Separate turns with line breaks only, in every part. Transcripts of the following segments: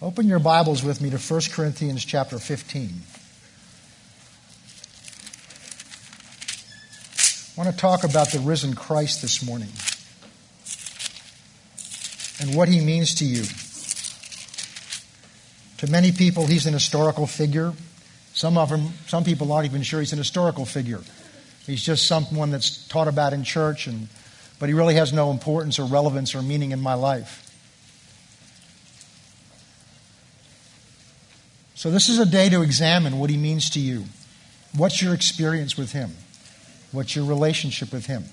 Open your Bibles with me to 1 Corinthians chapter 15. I want to talk about the risen Christ this morning and what he means to you. To many people, he's an historical figure. Some of them, some people aren't even sure he's an historical figure. He's just someone that's taught about in church, and, but he really has no importance or relevance or meaning in my life. So, this is a day to examine what he means to you. What's your experience with him? What's your relationship with him?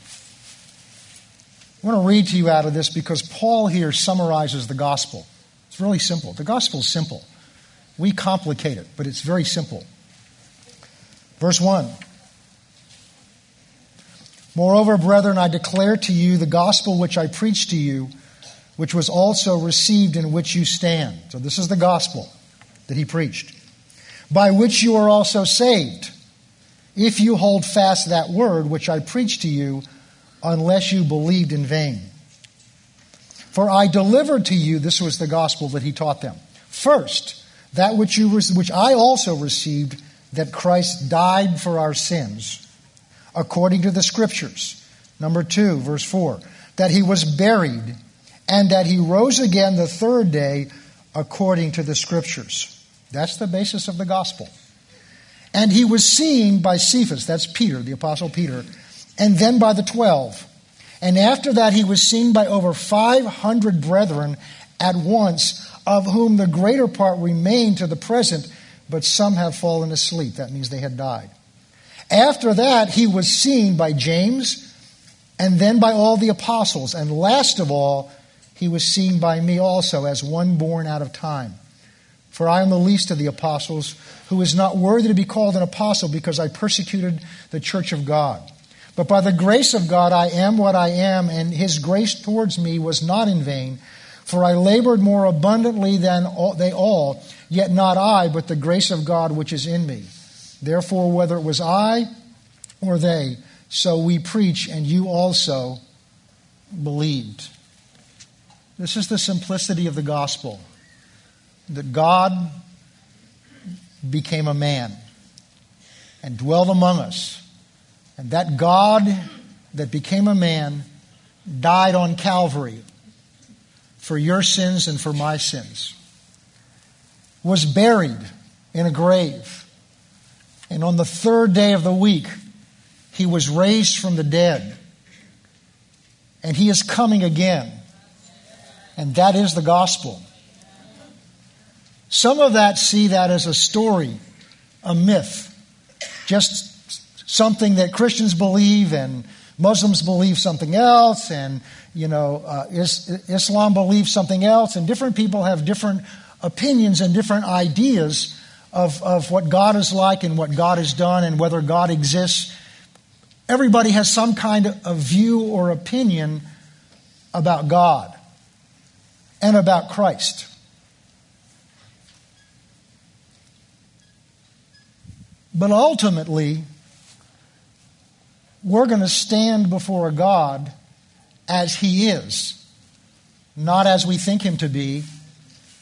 I want to read to you out of this because Paul here summarizes the gospel. It's really simple. The gospel is simple. We complicate it, but it's very simple. Verse 1 Moreover, brethren, I declare to you the gospel which I preached to you, which was also received in which you stand. So, this is the gospel that he preached, by which you are also saved, if you hold fast that word which I preached to you, unless you believed in vain. For I delivered to you, this was the gospel that he taught them. First, that which, you, which I also received, that Christ died for our sins, according to the Scriptures. Number two, verse 4, that he was buried, and that he rose again the third day, according to the Scriptures. That's the basis of the gospel. And he was seen by Cephas, that's Peter, the Apostle Peter, and then by the twelve. And after that, he was seen by over 500 brethren at once, of whom the greater part remain to the present, but some have fallen asleep. That means they had died. After that, he was seen by James, and then by all the apostles. And last of all, he was seen by me also, as one born out of time. For I am the least of the apostles, who is not worthy to be called an apostle because I persecuted the church of God. But by the grace of God I am what I am, and his grace towards me was not in vain. For I labored more abundantly than they all, yet not I, but the grace of God which is in me. Therefore, whether it was I or they, so we preach, and you also believed. This is the simplicity of the gospel that God became a man and dwelled among us. And that God that became a man died on Calvary for your sins and for my sins, was buried in a grave, and on the third day of the week, he was raised from the dead. And he is coming again. And that is the gospel. Some of that see that as a story, a myth, just something that Christians believe and Muslims believe something else, and you know uh, is, Islam believes something else, and different people have different opinions and different ideas of, of what God is like and what God has done and whether God exists. Everybody has some kind of view or opinion about God and about Christ. But ultimately, we're going to stand before God as He is, not as we think Him to be,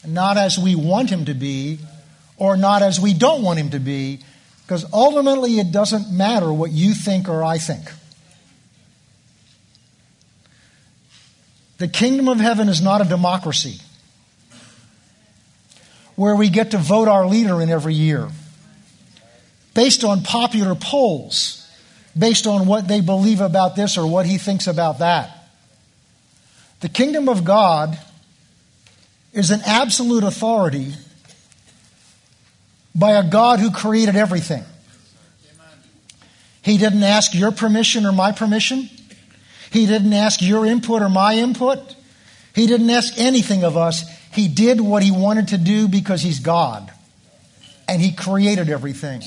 not as we want Him to be, or not as we don't want Him to be, because ultimately it doesn't matter what you think or I think. The kingdom of heaven is not a democracy where we get to vote our leader in every year based on popular polls, based on what they believe about this or what he thinks about that. The kingdom of God is an absolute authority by a God who created everything. He didn't ask your permission or my permission. He didn't ask your input or my input. He didn't ask anything of us. He did what he wanted to do because he's God. And he created everything.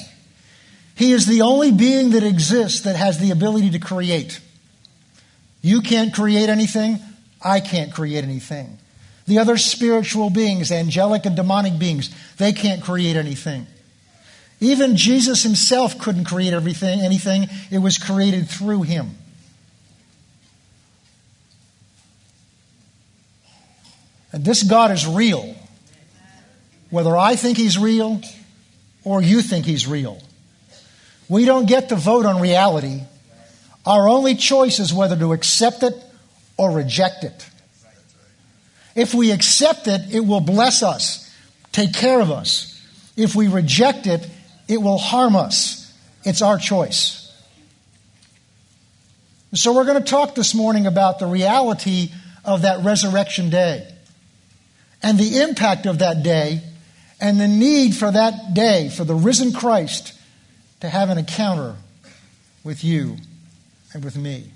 He is the only being that exists that has the ability to create. You can't create anything. I can't create anything. The other spiritual beings, angelic and demonic beings, they can't create anything. Even Jesus himself couldn't create everything, anything. It was created through him. And this God is real. whether I think he's real or you think he's real. We don't get to vote on reality. Our only choice is whether to accept it or reject it. If we accept it, it will bless us, take care of us. If we reject it, it will harm us. It's our choice. So, we're going to talk this morning about the reality of that resurrection day and the impact of that day and the need for that day, for the risen Christ, to have an encounter with you and with me.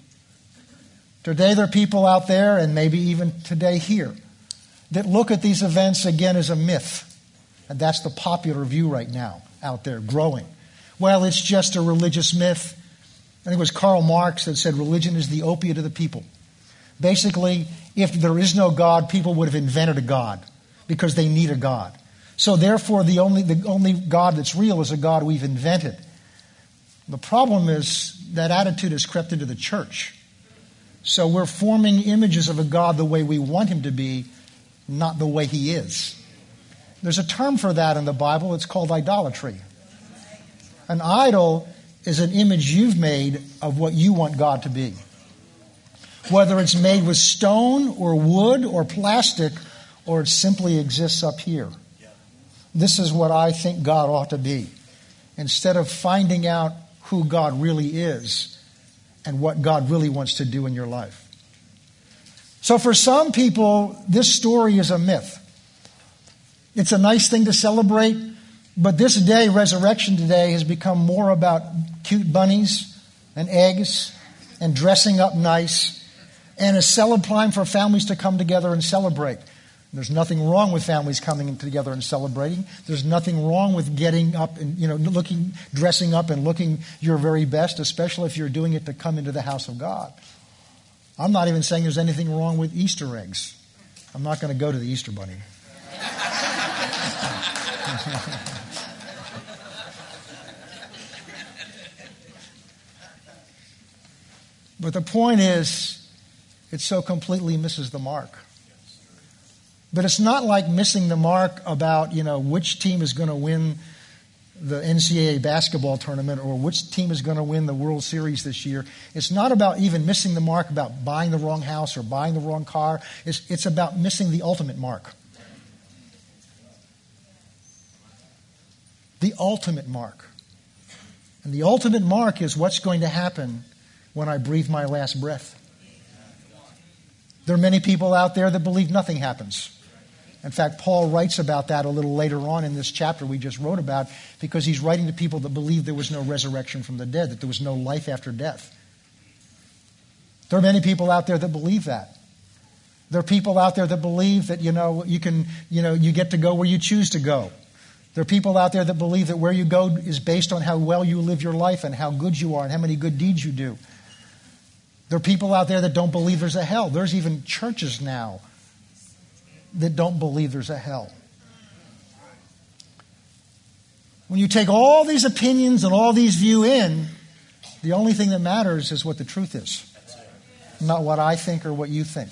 Today, there are people out there, and maybe even today here, that look at these events again as a myth. And that's the popular view right now out there, growing. Well, it's just a religious myth. I think it was Karl Marx that said religion is the opiate of the people. Basically, if there is no God, people would have invented a God because they need a God. So therefore, the only, the only God that's real is a God we've invented. The problem is that attitude has crept into the church. So we're forming images of a God the way we want him to be, not the way he is. There's a term for that in the Bible. It's called idolatry. An idol is an image you've made of what you want God to be. Whether it's made with stone or wood or plastic or it simply exists up here. This is what I think God ought to be. Instead of finding out who God really is and what God really wants to do in your life. So, for some people, this story is a myth. It's a nice thing to celebrate, but this day, Resurrection Today, has become more about cute bunnies and eggs and dressing up nice and a celebrate for families to come together and celebrate. There's nothing wrong with families coming together and celebrating. There's nothing wrong with getting up and, you know, looking, dressing up and looking your very best, especially if you're doing it to come into the house of God. I'm not even saying there's anything wrong with Easter eggs. I'm not going to go to the Easter bunny. but the point is, it so completely misses the mark. But it's not like missing the mark about, you know, which team is going to win the NCAA basketball tournament or which team is going to win the World Series this year. It's not about even missing the mark about buying the wrong house or buying the wrong car. It's, it's about missing the ultimate mark. The ultimate mark. And the ultimate mark is what's going to happen when I breathe my last breath. There are many people out there that believe nothing happens. In fact, Paul writes about that a little later on in this chapter we just wrote about because he's writing to people that believe there was no resurrection from the dead, that there was no life after death. There are many people out there that believe that. There are people out there that believe that, you know, you can, you know, you get to go where you choose to go. There are people out there that believe that where you go is based on how well you live your life and how good you are and how many good deeds you do. There are people out there that don't believe there's a hell. There's even churches now that don't believe there's a hell. When you take all these opinions and all these view in, the only thing that matters is what the truth is, not what I think or what you think.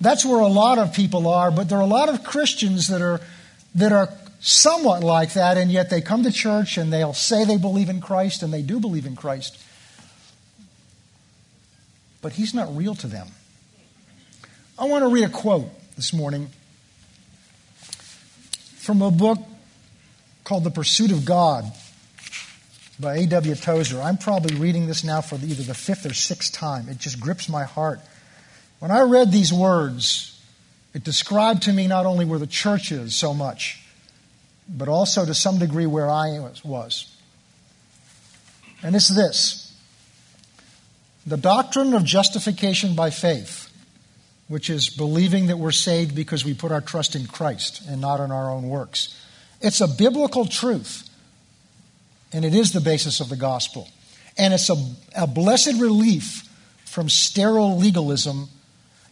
That's where a lot of people are, but there are a lot of Christians that are that are somewhat like that, and yet they come to church and they'll say they believe in Christ, and they do believe in Christ. But he's not real to them. I want to read a quote this morning from a book called The Pursuit of God by A.W. Tozer. I'm probably reading this now for either the fifth or sixth time. It just grips my heart. When I read these words, it described to me not only where the church is so much, but also to some degree where I was. And it's this the doctrine of justification by faith which is believing that we're saved because we put our trust in Christ and not in our own works. It's a biblical truth, and it is the basis of the gospel. And it's a, a blessed relief from sterile legalism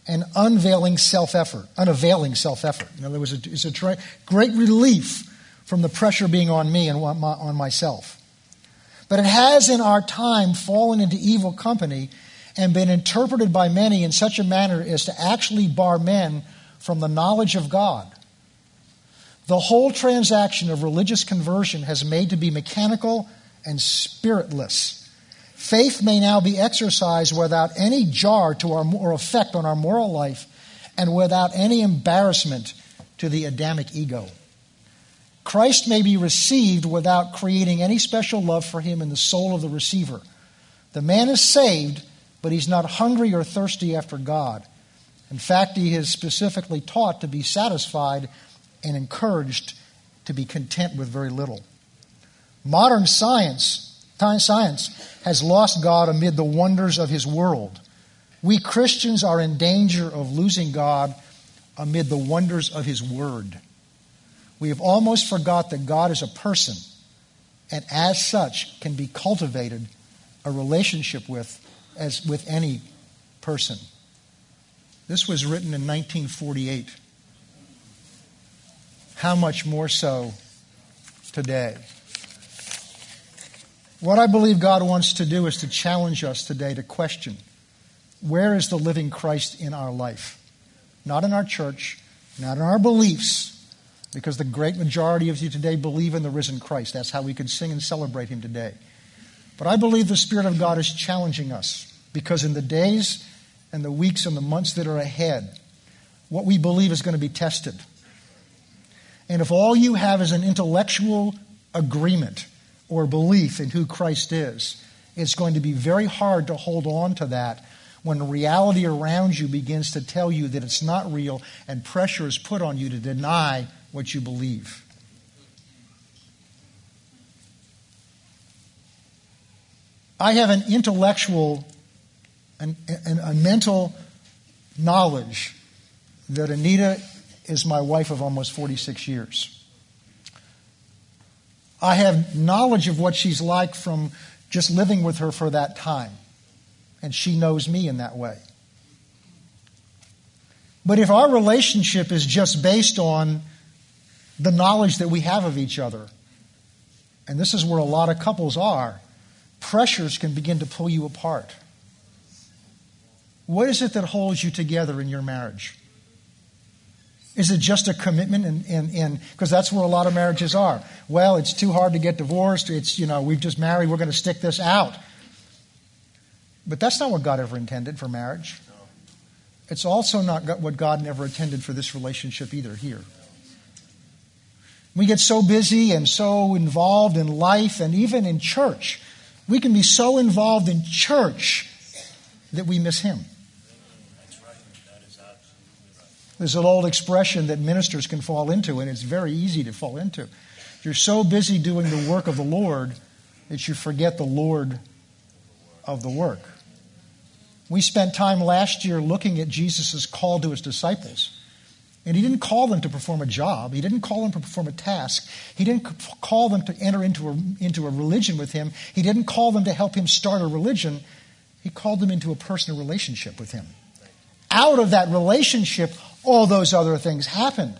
and unveiling self effort, unavailing self effort. There was a, it's a great relief from the pressure being on me and on myself. But it has in our time fallen into evil company and been interpreted by many in such a manner as to actually bar men from the knowledge of God. The whole transaction of religious conversion has made to be mechanical and spiritless. Faith may now be exercised without any jar to our or effect on our moral life and without any embarrassment to the Adamic ego. Christ may be received without creating any special love for him in the soul of the receiver. The man is saved, but he's not hungry or thirsty after God. In fact, he is specifically taught to be satisfied and encouraged to be content with very little. Modern science Science has lost God amid the wonders of his world. We Christians are in danger of losing God amid the wonders of his word. We have almost forgot that God is a person and as such can be cultivated a relationship with as with any person. This was written in 1948. How much more so today? What I believe God wants to do is to challenge us today to question where is the living Christ in our life? Not in our church, not in our beliefs, because the great majority of you today believe in the risen Christ. That's how we can sing and celebrate him today. But I believe the Spirit of God is challenging us because in the days and the weeks and the months that are ahead, what we believe is going to be tested. And if all you have is an intellectual agreement or belief in who Christ is, it's going to be very hard to hold on to that when reality around you begins to tell you that it's not real and pressure is put on you to deny what you believe. I have an intellectual and a mental knowledge that Anita is my wife of almost 46 years. I have knowledge of what she's like from just living with her for that time. And she knows me in that way. But if our relationship is just based on the knowledge that we have of each other, and this is where a lot of couples are, pressures can begin to pull you apart. What is it that holds you together in your marriage? Is it just a commitment? And because that's where a lot of marriages are. Well, it's too hard to get divorced. It's, you know, we've just married, we're going to stick this out. But that's not what God ever intended for marriage. It's also not what God never intended for this relationship either here. We get so busy and so involved in life and even in church. We can be so involved in church that we miss Him. There's an old expression that ministers can fall into, and it's very easy to fall into. You're so busy doing the work of the Lord that you forget the Lord of the work. We spent time last year looking at Jesus' call to his disciples. And he didn't call them to perform a job. He didn't call them to perform a task. He didn't call them to enter into a, into a religion with him. He didn't call them to help him start a religion. He called them into a personal relationship with him. Out of that relationship, all those other things happened.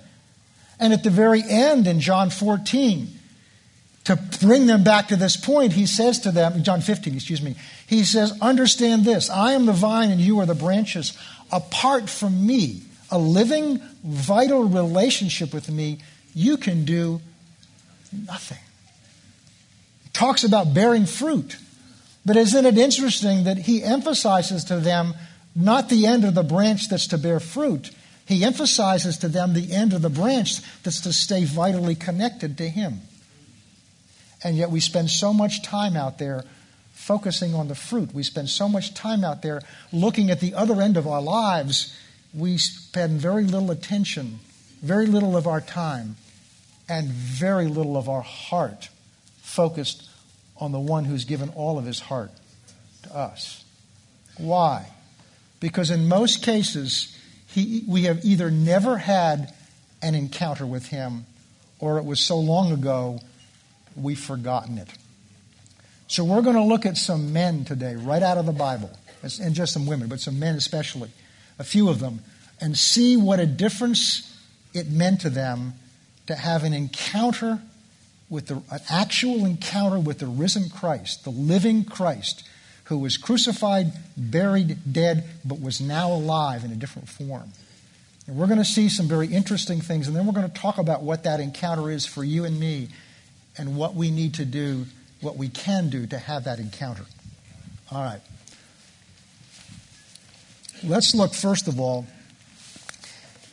And at the very end in John 14, to bring them back to this point, he says to them, John 15, excuse me, he says, Understand this I am the vine and you are the branches. Apart from me, a living, vital relationship with me, you can do nothing. He talks about bearing fruit. But isn't it interesting that he emphasizes to them not the end of the branch that's to bear fruit, he emphasizes to them the end of the branch that's to stay vitally connected to Him. And yet we spend so much time out there focusing on the fruit. We spend so much time out there looking at the other end of our lives. We spend very little attention, very little of our time, and very little of our heart focused on the one who's given all of his heart to us. Why? Because in most cases, he, we have either never had an encounter with him or it was so long ago we've forgotten it. So we're going to look at some men today, right out of the Bible, and just some women, but some men especially, a few of them, and see what a difference it meant to them to have an encounter with the, an actual encounter with the risen Christ, the living Christ, who was crucified, buried, dead, but was now alive in a different form. And we're going to see some very interesting things, and then we're going to talk about what that encounter is for you and me and what we need to do, what we can do to have that encounter. All right. Let's look, first of all,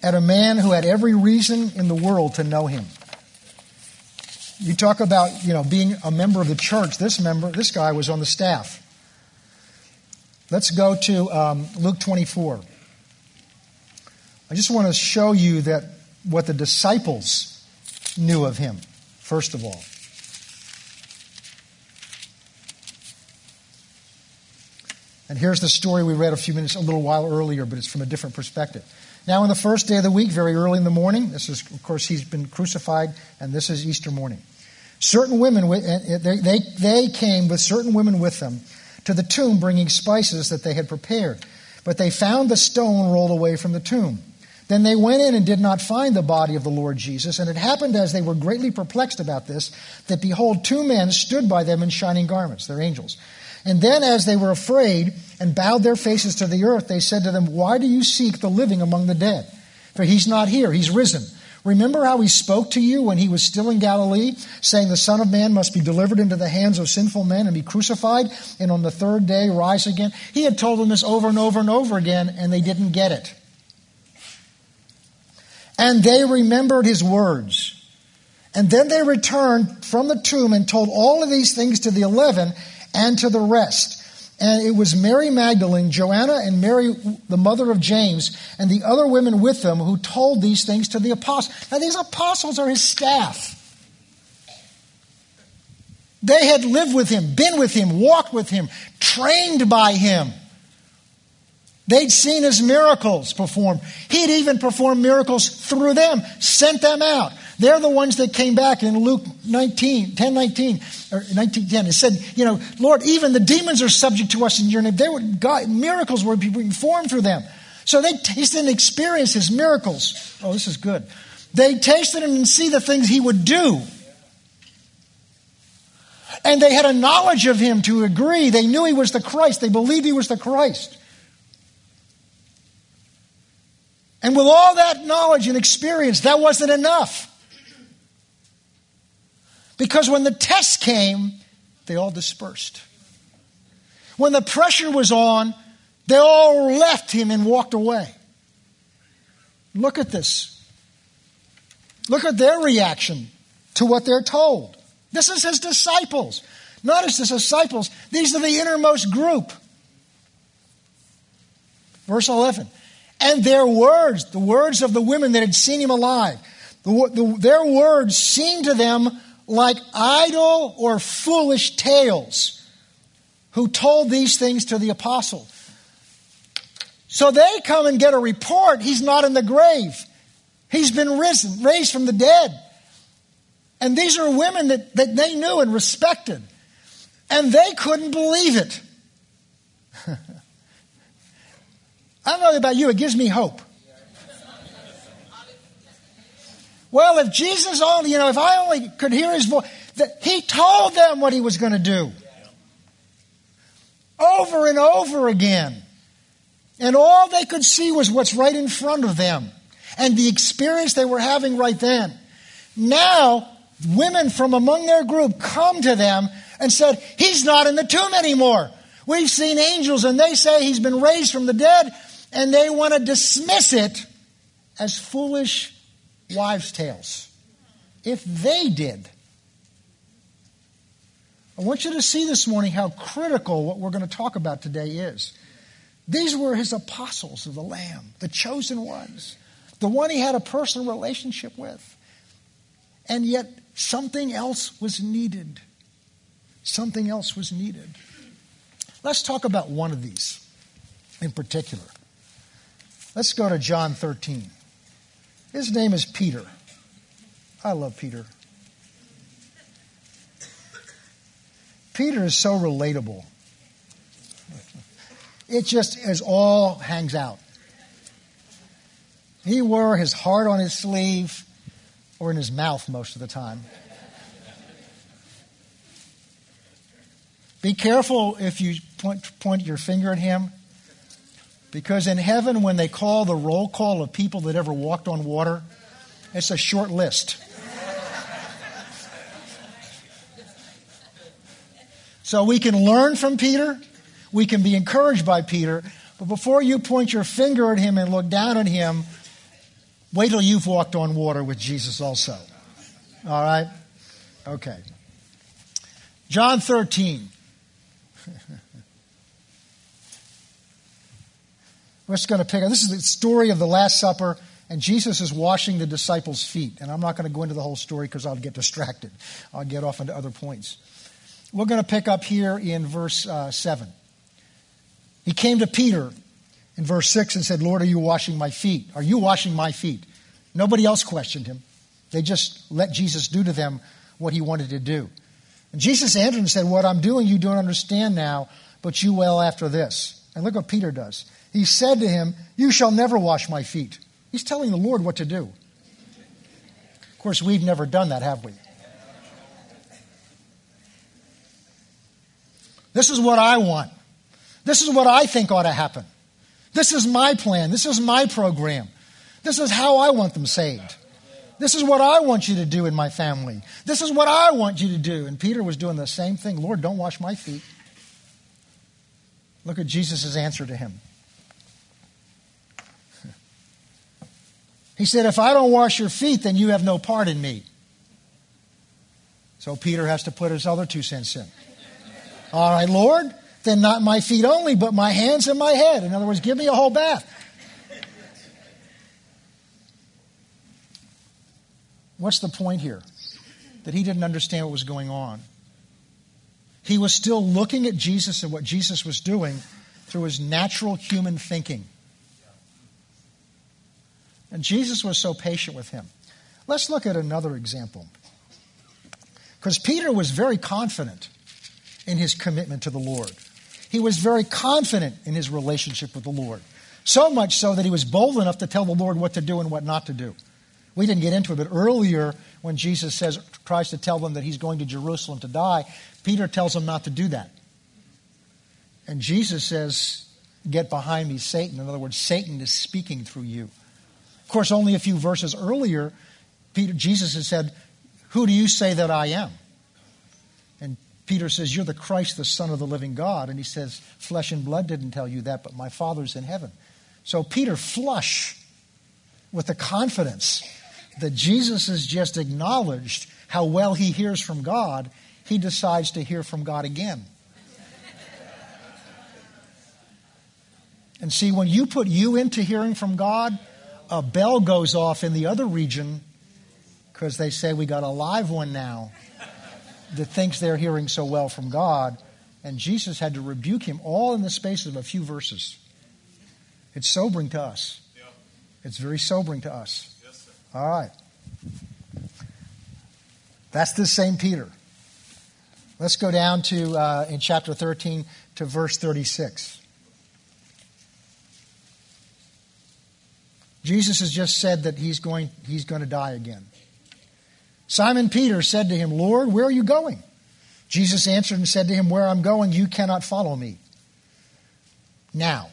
at a man who had every reason in the world to know him. You talk about, you know, being a member of the church. This member, this guy was on the staff. Let's go to um, Luke 24. I just want to show you that what the disciples knew of him, first of all. And here's the story we read a few minutes, a little while earlier, but it's from a different perspective. Now, on the first day of the week, very early in the morning, this is, of course, he's been crucified, and this is Easter morning. Certain women, they, they, came with certain women with them to the tomb bringing spices that they had prepared. But they found the stone rolled away from the tomb. Then they went in and did not find the body of the Lord Jesus. And it happened as they were greatly perplexed about this, that behold, two men stood by them in shining garments. They're angels. And then, as they were afraid and bowed their faces to the earth, they said to them, Why do you seek the living among the dead? For he's not here, he's risen. Remember how he spoke to you when he was still in Galilee, saying, The Son of Man must be delivered into the hands of sinful men and be crucified, and on the third day rise again? He had told them this over and over and over again, and they didn't get it. And they remembered his words. And then they returned from the tomb and told all of these things to the eleven and to the rest. And it was Mary Magdalene, Joanna, and Mary, the mother of James, and the other women with them who told these things to the apostles. Now, these apostles are his staff. They had lived with him, been with him, walked with him, trained by him. They'd seen his miracles performed. He'd even performed miracles through them, sent them out. They're the ones that came back in Luke 19, 10, 19, or 19, 10. It said, you know, Lord, even the demons are subject to us in your name. They were, God, miracles were being performed through them. So they tasted and experienced his miracles. Oh, this is good. They tasted and see the things he would do. And they had a knowledge of him to agree. They knew he was the Christ. They believed he was the Christ. And with all that knowledge and experience, that wasn't enough. Because when the test came, they all dispersed. When the pressure was on, they all left him and walked away. Look at this. Look at their reaction to what they're told. This is his disciples. Notice his disciples, these are the innermost group. Verse 11. And their words, the words of the women that had seen him alive, the, the, their words seemed to them like idle or foolish tales who told these things to the apostle. So they come and get a report he's not in the grave. He's been risen, raised from the dead. And these are women that, that they knew and respected. And they couldn't believe it. I don't know about you, it gives me hope. Well, if Jesus only, you know, if I only could hear his voice, that he told them what he was going to do. Over and over again. And all they could see was what's right in front of them and the experience they were having right then. Now, women from among their group come to them and said, He's not in the tomb anymore. We've seen angels and they say he's been raised from the dead, and they want to dismiss it as foolish wives' tales. If they did, I want you to see this morning how critical what we're going to talk about today is. These were his apostles of the Lamb, the chosen ones, the one he had a personal relationship with. And yet, something else was needed. Something else was needed. Let's talk about one of these in particular. Let's go to John 13. His name is Peter. I love Peter. Peter is so relatable. It just is all hangs out. He wore his heart on his sleeve or in his mouth most of the time. Be careful if you point, point your finger at him. Because in heaven, when they call the roll call of people that ever walked on water, it's a short list. so we can learn from Peter, we can be encouraged by Peter, but before you point your finger at him and look down at him, wait till you've walked on water with Jesus also. All right? Okay. John 13. We're just going to pick up. This is the story of the Last Supper, and Jesus is washing the disciples' feet. And I'm not going to go into the whole story because I'll get distracted. I'll get off into other points. We're going to pick up here in verse uh, 7. He came to Peter in verse 6 and said, Lord, are you washing my feet? Are you washing my feet? Nobody else questioned him. They just let Jesus do to them what he wanted to do. And Jesus answered and said, What I'm doing you don't understand now, but you will after this. And look what Peter does he said to him, You shall never wash my feet. He's telling the Lord what to do. Of course, we've never done that, have we? This is what I want. This is what I think ought to happen. This is my plan. This is my program. This is how I want them saved. This is what I want you to do in my family. This is what I want you to do. And Peter was doing the same thing. Lord, don't wash my feet. Look at Jesus' answer to him. He said, If I don't wash your feet, then you have no part in me. So Peter has to put his other two cents in. All right, Lord, then not my feet only, but my hands and my head. In other words, give me a whole bath. What's the point here? That he didn't understand what was going on. He was still looking at Jesus and what Jesus was doing through his natural human thinking. And Jesus was so patient with him. Let's look at another example. Because Peter was very confident in his commitment to the Lord. He was very confident in his relationship with the Lord. So much so that he was bold enough to tell the Lord what to do and what not to do. We didn't get into it, but earlier when Jesus says tries to tell them that he's going to Jerusalem to die, Peter tells him not to do that. And Jesus says, Get behind me, Satan. In other words, Satan is speaking through you. Of course, only a few verses earlier, Peter, Jesus had said, Who do you say that I am? And Peter says, You're the Christ, the Son of the living God. And he says, Flesh and blood didn't tell you that, but my Father's in heaven. So Peter, flush with the confidence that Jesus has just acknowledged how well he hears from God, he decides to hear from God again. And see, when you put you into hearing from God, a bell goes off in the other region because they say we got a live one now that thinks they're hearing so well from God. And Jesus had to rebuke him all in the space of a few verses. It's sobering to us. It's very sobering to us. Yes, all right. That's the same Peter. Let's go down to, uh, in chapter 13, to verse 36. Jesus has just said that he's going, he's going to die again. Simon Peter said to him, Lord, where are you going? Jesus answered and said to him, Where I'm going, you cannot follow me. Now,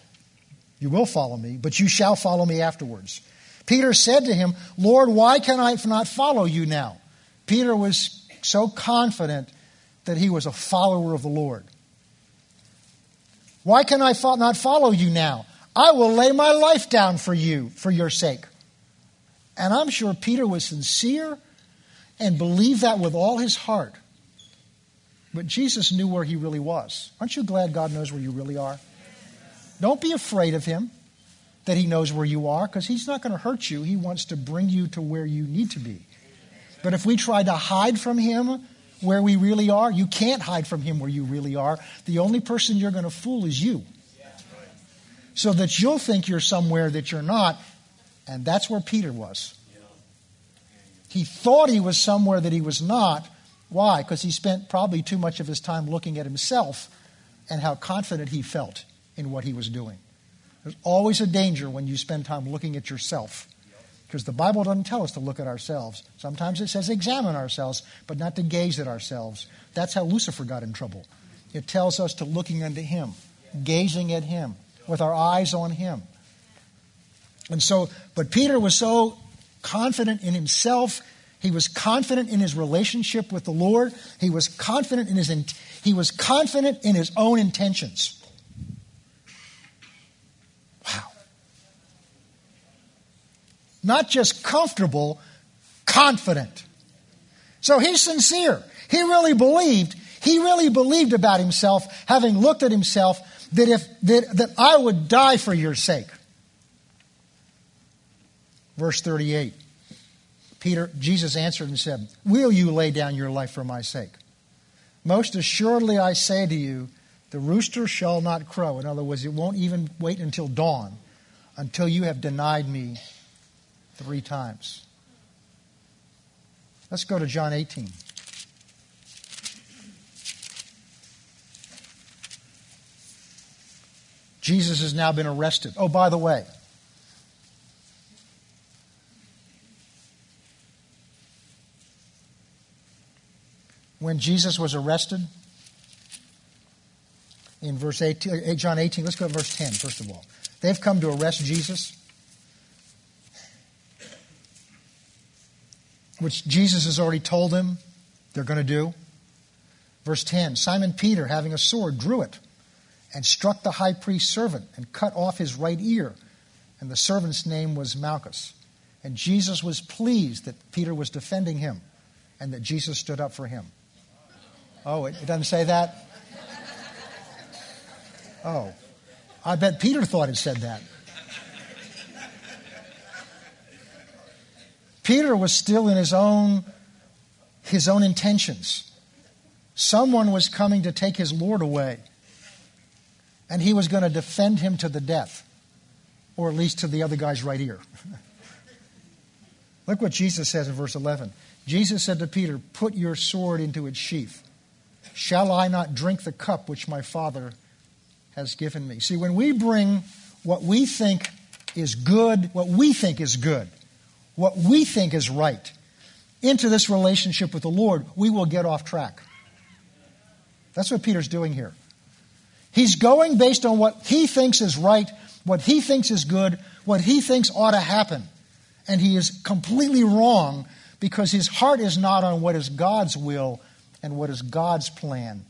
you will follow me, but you shall follow me afterwards. Peter said to him, Lord, why can I not follow you now? Peter was so confident that he was a follower of the Lord. Why can I not follow you now? I will lay my life down for you, for your sake. And I'm sure Peter was sincere and believed that with all his heart. But Jesus knew where he really was. Aren't you glad God knows where you really are? Don't be afraid of him that he knows where you are because he's not going to hurt you. He wants to bring you to where you need to be. But if we try to hide from him where we really are, you can't hide from him where you really are. The only person you're going to fool is you so that you'll think you're somewhere that you're not. And that's where Peter was. He thought he was somewhere that he was not. Why? Because he spent probably too much of his time looking at himself and how confident he felt in what he was doing. There's always a danger when you spend time looking at yourself. Because the Bible doesn't tell us to look at ourselves. Sometimes it says examine ourselves, but not to gaze at ourselves. That's how Lucifer got in trouble. It tells us to looking unto him, gazing at him. With our eyes on Him. And so, but Peter was so confident in himself. He was confident in his relationship with the Lord. He was confident in his, in, he was confident in his own intentions. Wow. Not just comfortable, confident. So he's sincere. He really believed, he really believed about himself, having looked at himself, that if that, that I would die for your sake. Verse 38. Peter, Jesus answered and said, Will you lay down your life for my sake? Most assuredly I say to you, the rooster shall not crow. In other words, it won't even wait until dawn until you have denied me three times. Let's go to John 18. Jesus has now been arrested. Oh, by the way, when Jesus was arrested, in verse 18, uh, John 18, let's go to verse 10, first of all. They've come to arrest Jesus, which Jesus has already told them they're going to do. Verse 10 Simon Peter, having a sword, drew it and struck the high priest's servant and cut off his right ear. And the servant's name was Malchus. And Jesus was pleased that Peter was defending him and that Jesus stood up for him. Oh, it, it doesn't say that? Oh, I bet Peter thought it said that. Peter was still in his own his own intentions. Someone was coming to take his Lord away and he was going to defend him to the death, or at least to the other guy's right ear. Look what Jesus says in verse 11. Jesus said to Peter, Put your sword into its sheath. Shall I not drink the cup which my Father has given me? See, when we bring what we think is good, what we think is good, what we think is right, into this relationship with the Lord, we will get off track. That's what Peter's doing here. He's going based on what he thinks is right, what he thinks is good, what he thinks ought to happen. And he is completely wrong because his heart is not on what is God's will and what is God's plan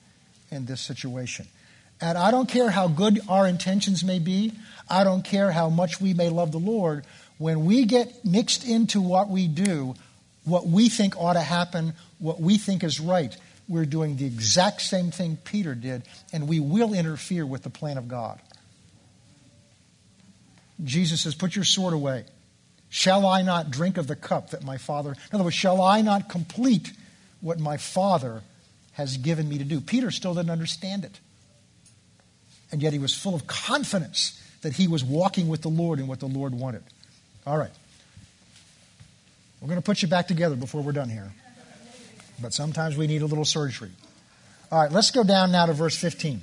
in this situation. And I don't care how good our intentions may be, I don't care how much we may love the Lord, when we get mixed into what we do, what we think ought to happen, what we think is right, we're doing the exact same thing Peter did, and we will interfere with the plan of God. Jesus says, Put your sword away. Shall I not drink of the cup that my Father, in other words, shall I not complete what my Father has given me to do? Peter still didn't understand it. And yet he was full of confidence that he was walking with the Lord and what the Lord wanted. All right. We're going to put you back together before we're done here but sometimes we need a little surgery. All right, let's go down now to verse 15.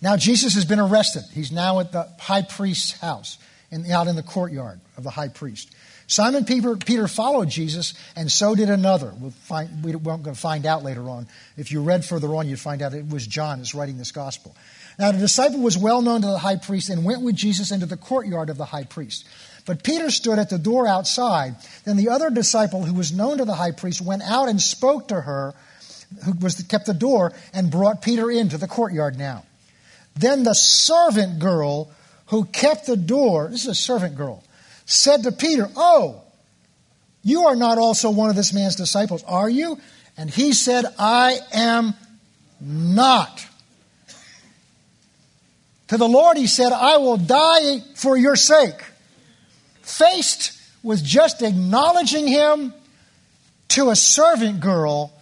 Now Jesus has been arrested. He's now at the high priest's house, in, out in the courtyard of the high priest. Simon Peter, Peter followed Jesus, and so did another. We'll find, we won't going to find out later on. If you read further on, you'd find out it was John who's writing this gospel. Now the disciple was well known to the high priest and went with Jesus into the courtyard of the high priest. But Peter stood at the door outside. Then the other disciple, who was known to the high priest, went out and spoke to her, who was kept the door, and brought Peter into the courtyard now. Then the servant girl who kept the door, this is a servant girl, said to Peter, Oh, you are not also one of this man's disciples, are you? And he said, I am not. To the Lord he said, I will die for your sake faced with just acknowledging him to a servant girl,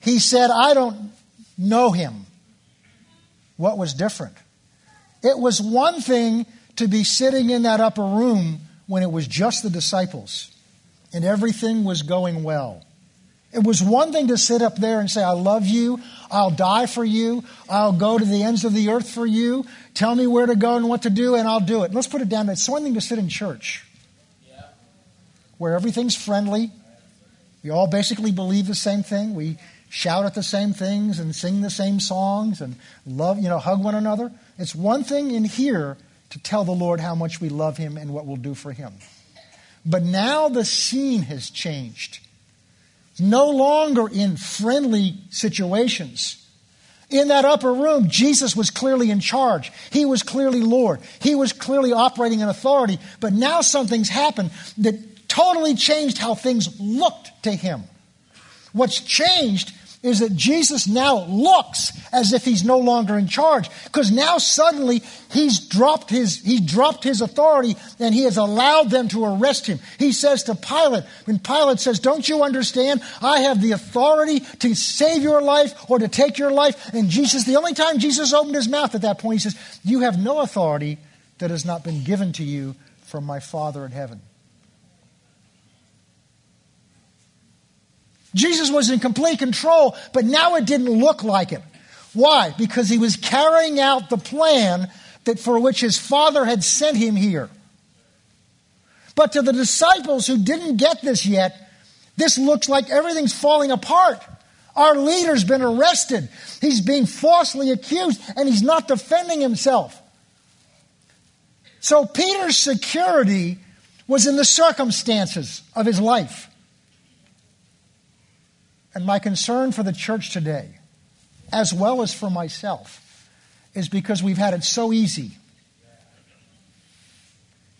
he said, I don't know him. What was different? It was one thing to be sitting in that upper room when it was just the disciples and everything was going well. It was one thing to sit up there and say, I love you. I'll die for you. I'll go to the ends of the earth for you. Tell me where to go and what to do, and I'll do it. Let's put it down. It's one thing to sit in church where everything's friendly. We all basically believe the same thing. We shout at the same things and sing the same songs and love, you know, hug one another. It's one thing in here to tell the Lord how much we love him and what we'll do for him. But now the scene has changed. No longer in friendly situations. In that upper room, Jesus was clearly in charge. He was clearly Lord. He was clearly operating in authority. But now something's happened that totally changed how things looked to him. What's changed is that Jesus now looks as if he's no longer in charge because now suddenly he's dropped his he dropped his authority and he has allowed them to arrest him. He says to Pilate, when Pilate says, "Don't you understand? I have the authority to save your life or to take your life." And Jesus, the only time Jesus opened his mouth at that point, he says, "You have no authority that has not been given to you from my Father in heaven." Jesus was in complete control, but now it didn't look like it. Why? Because he was carrying out the plan that for which his father had sent him here. But to the disciples who didn't get this yet, this looks like everything's falling apart. Our leader's been arrested. He's being falsely accused and he's not defending himself. So Peter's security was in the circumstances of his life. And my concern for the church today, as well as for myself, is because we've had it so easy.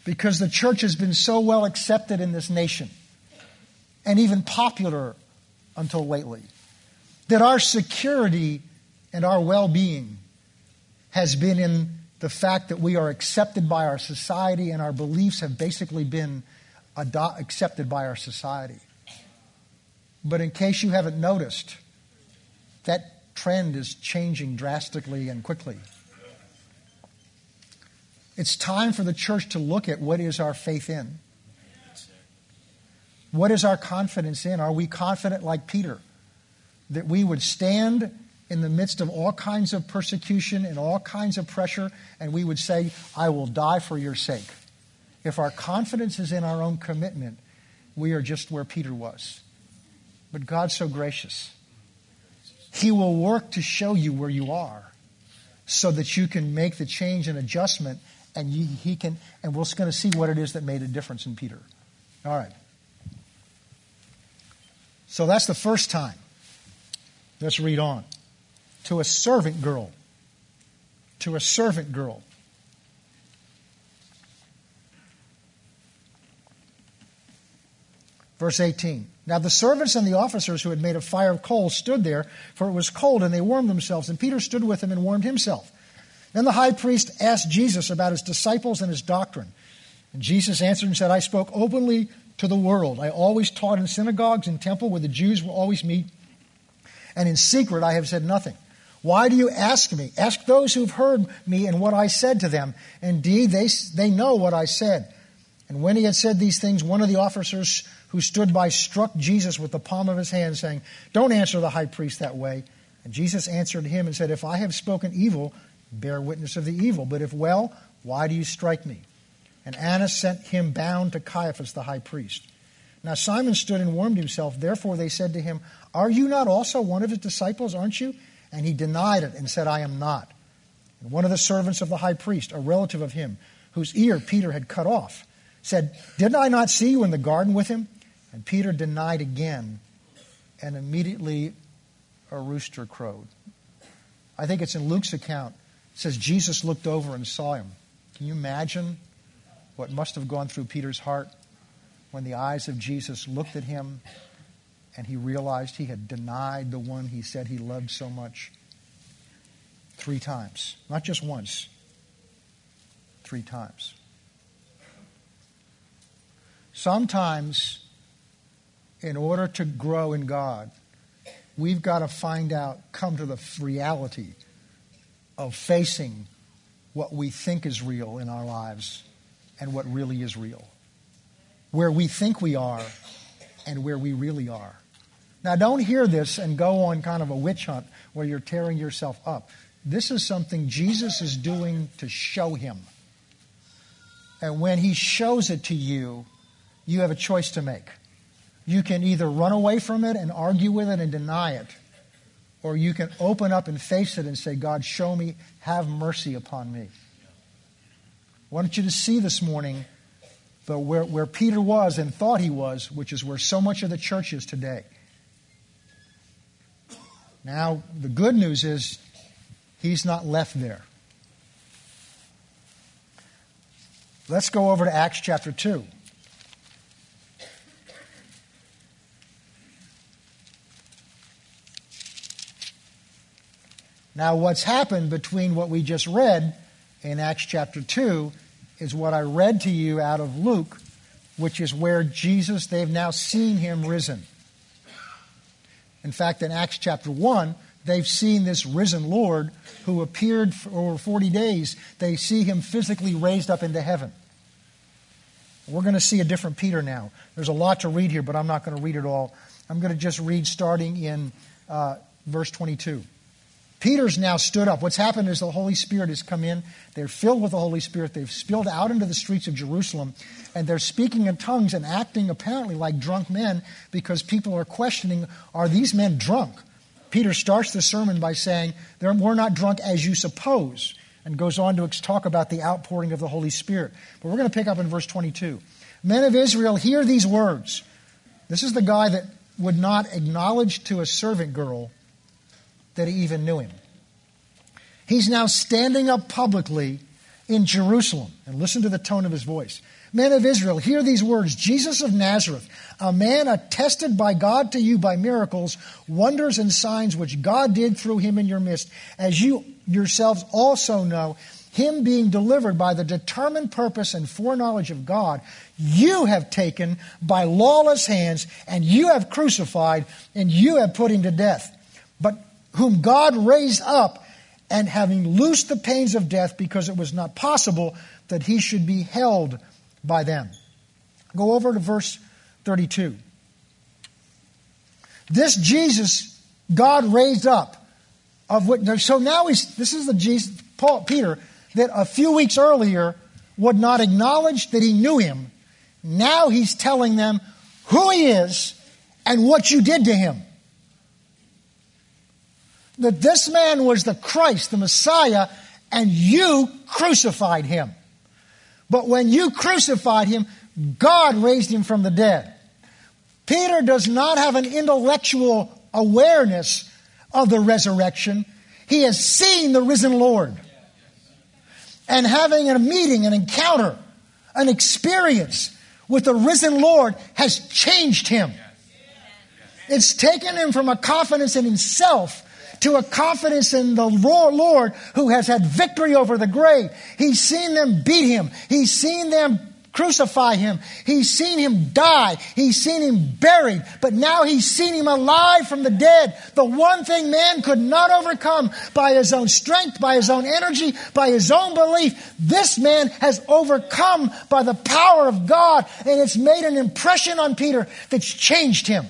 Because the church has been so well accepted in this nation and even popular until lately that our security and our well being has been in the fact that we are accepted by our society and our beliefs have basically been accepted by our society. But in case you haven't noticed, that trend is changing drastically and quickly. It's time for the church to look at what is our faith in. What is our confidence in? Are we confident, like Peter, that we would stand in the midst of all kinds of persecution and all kinds of pressure, and we would say, I will die for your sake? If our confidence is in our own commitment, we are just where Peter was. But God's so gracious. He will work to show you where you are so that you can make the change and adjustment and you, he can and we're going to see what it is that made a difference in Peter. All right. So that's the first time. Let's read on. To a servant girl. To a servant girl. Verse 18. Now the servants and the officers who had made a fire of coals stood there, for it was cold, and they warmed themselves. And Peter stood with them and warmed himself. Then the high priest asked Jesus about his disciples and his doctrine. And Jesus answered and said, I spoke openly to the world. I always taught in synagogues and temple where the Jews will always meet. And in secret I have said nothing. Why do you ask me? Ask those who've heard me and what I said to them. Indeed, they, they know what I said. And when he had said these things, one of the officers who stood by struck Jesus with the palm of his hand, saying, Don't answer the high priest that way. And Jesus answered him and said, If I have spoken evil, bear witness of the evil. But if well, why do you strike me? And Annas sent him bound to Caiaphas the high priest. Now Simon stood and warmed himself. Therefore they said to him, Are you not also one of his disciples, aren't you? And he denied it and said, I am not. And one of the servants of the high priest, a relative of him, whose ear Peter had cut off, said, Didn't I not see you in the garden with him? And Peter denied again, and immediately a rooster crowed. I think it's in Luke's account. It says Jesus looked over and saw him. Can you imagine what must have gone through Peter's heart when the eyes of Jesus looked at him and he realized he had denied the one he said he loved so much? Three times. Not just once, three times. Sometimes in order to grow in God, we've got to find out, come to the reality of facing what we think is real in our lives and what really is real. Where we think we are and where we really are. Now, don't hear this and go on kind of a witch hunt where you're tearing yourself up. This is something Jesus is doing to show him. And when he shows it to you, you have a choice to make. You can either run away from it and argue with it and deny it, or you can open up and face it and say, God, show me, have mercy upon me. I want you to see this morning the, where, where Peter was and thought he was, which is where so much of the church is today. Now, the good news is he's not left there. Let's go over to Acts chapter 2. Now, what's happened between what we just read in Acts chapter 2 is what I read to you out of Luke, which is where Jesus, they've now seen him risen. In fact, in Acts chapter 1, they've seen this risen Lord who appeared for over 40 days. They see him physically raised up into heaven. We're going to see a different Peter now. There's a lot to read here, but I'm not going to read it all. I'm going to just read starting in uh, verse 22. Peter's now stood up. What's happened is the Holy Spirit has come in. They're filled with the Holy Spirit. They've spilled out into the streets of Jerusalem, and they're speaking in tongues and acting apparently like drunk men because people are questioning are these men drunk? Peter starts the sermon by saying, We're not drunk as you suppose, and goes on to talk about the outpouring of the Holy Spirit. But we're going to pick up in verse 22. Men of Israel, hear these words. This is the guy that would not acknowledge to a servant girl that he even knew him. He's now standing up publicly in Jerusalem. And listen to the tone of his voice. Men of Israel, hear these words Jesus of Nazareth, a man attested by God to you by miracles, wonders, and signs which God did through him in your midst, as you yourselves also know, him being delivered by the determined purpose and foreknowledge of God, you have taken by lawless hands, and you have crucified, and you have put him to death. Whom God raised up, and having loosed the pains of death because it was not possible that he should be held by them. Go over to verse 32. This Jesus God raised up, of what so now he's this is the Jesus Paul Peter that a few weeks earlier would not acknowledge that he knew him. Now he's telling them who he is and what you did to him that this man was the Christ, the Messiah, and you crucified him. But when you crucified him, God raised him from the dead. Peter does not have an intellectual awareness of the resurrection. He has seen the risen Lord. And having a meeting, an encounter, an experience with the risen Lord has changed him. It's taken him from a confidence in himself to a confidence in the Lord who has had victory over the grave. He's seen them beat him. He's seen them crucify him. He's seen him die. He's seen him buried. But now he's seen him alive from the dead. The one thing man could not overcome by his own strength, by his own energy, by his own belief. This man has overcome by the power of God. And it's made an impression on Peter that's changed him.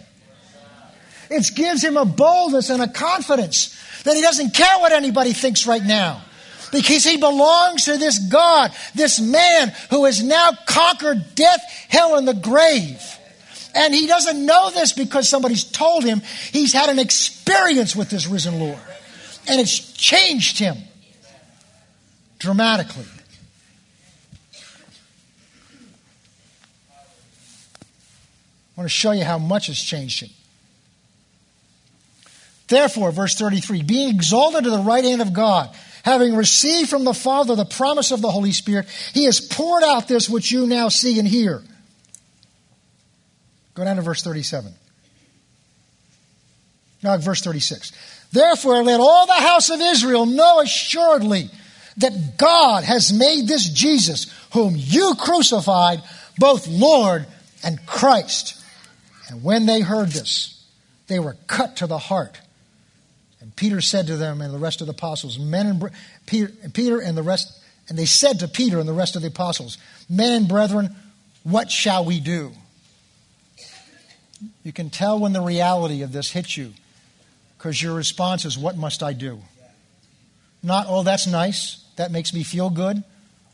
It gives him a boldness and a confidence that he doesn't care what anybody thinks right now. Because he belongs to this God, this man who has now conquered death, hell, and the grave. And he doesn't know this because somebody's told him. He's had an experience with this risen Lord. And it's changed him dramatically. I want to show you how much has changed him. Therefore, verse 33, being exalted to the right hand of God, having received from the Father the promise of the Holy Spirit, he has poured out this which you now see and hear. Go down to verse 37. Now, verse 36. Therefore, let all the house of Israel know assuredly that God has made this Jesus, whom you crucified, both Lord and Christ. And when they heard this, they were cut to the heart Peter said to them and the rest of the apostles, men and Peter, Peter and the rest, and they said to Peter and the rest of the apostles, men and brethren, what shall we do? You can tell when the reality of this hits you because your response is, What must I do? Not, Oh, that's nice. That makes me feel good.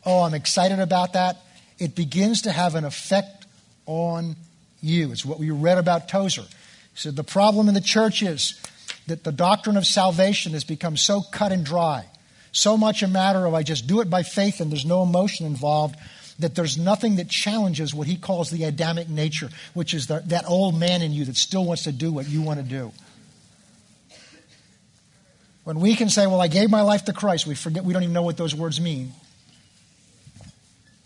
Oh, I'm excited about that. It begins to have an effect on you. It's what we read about Tozer. He said, The problem in the church is that the doctrine of salvation has become so cut and dry, so much a matter of I just do it by faith and there's no emotion involved, that there's nothing that challenges what he calls the Adamic nature, which is the, that old man in you that still wants to do what you want to do. When we can say, Well, I gave my life to Christ, we forget we don't even know what those words mean.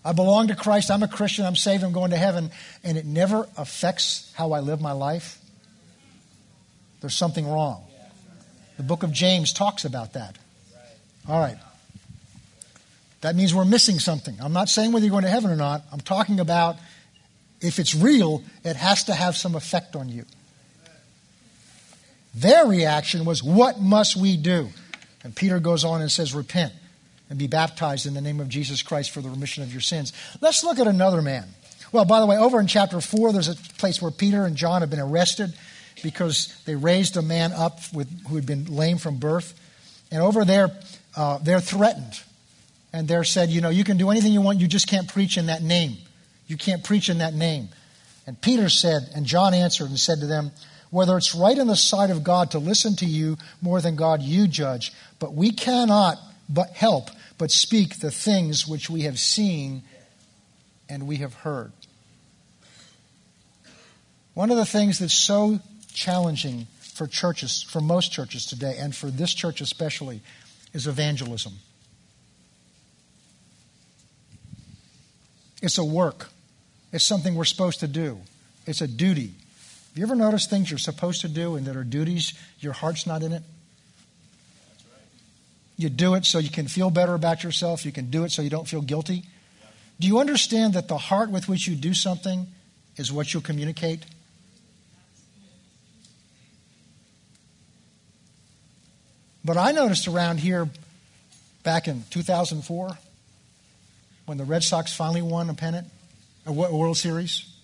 I belong to Christ, I'm a Christian, I'm saved, I'm going to heaven, and it never affects how I live my life. There's something wrong. The book of James talks about that. All right. That means we're missing something. I'm not saying whether you're going to heaven or not. I'm talking about if it's real, it has to have some effect on you. Their reaction was, What must we do? And Peter goes on and says, Repent and be baptized in the name of Jesus Christ for the remission of your sins. Let's look at another man. Well, by the way, over in chapter 4, there's a place where Peter and John have been arrested because they raised a man up with, who had been lame from birth. And over there, uh, they're threatened. And they're said, you know, you can do anything you want, you just can't preach in that name. You can't preach in that name. And Peter said, and John answered and said to them, whether it's right in the sight of God to listen to you more than God you judge, but we cannot but help but speak the things which we have seen and we have heard. One of the things that's so challenging for churches, for most churches today, and for this church especially, is evangelism. It's a work. It's something we're supposed to do. It's a duty. Have you ever noticed things you're supposed to do and that are duties, your heart's not in it? You do it so you can feel better about yourself. You can do it so you don't feel guilty. Do you understand that the heart with which you do something is what you'll communicate? But I noticed around here back in 2004 when the Red Sox finally won a pennant, a World Series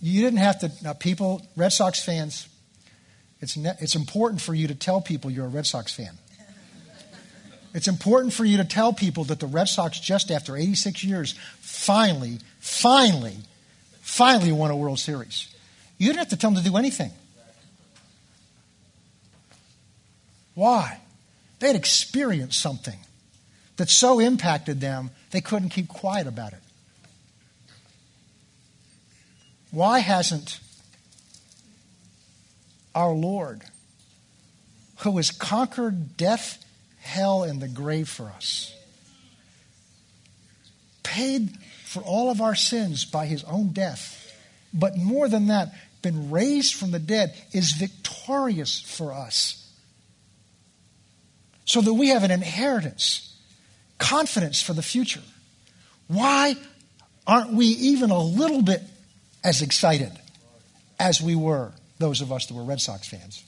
you didn't have to, now people, Red Sox fans, it's, ne- it's important for you to tell people you're a Red Sox fan. It's important for you to tell people that the Red Sox, just after 86 years, finally, finally, finally won a World Series. You didn't have to tell them to do anything. Why? They had experienced something that so impacted them they couldn't keep quiet about it. Why hasn't our Lord, who has conquered death, hell, and the grave for us, paid for all of our sins by his own death, but more than that, been raised from the dead, is victorious for us. So that we have an inheritance, confidence for the future. Why aren't we even a little bit as excited as we were, those of us that were Red Sox fans.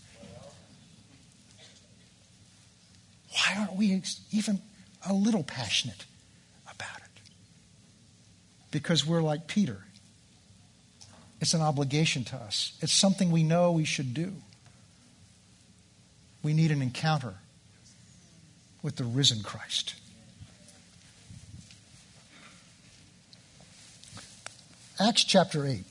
Why aren't we even a little passionate about it? Because we're like Peter. It's an obligation to us, it's something we know we should do. We need an encounter with the risen Christ. Acts chapter 8.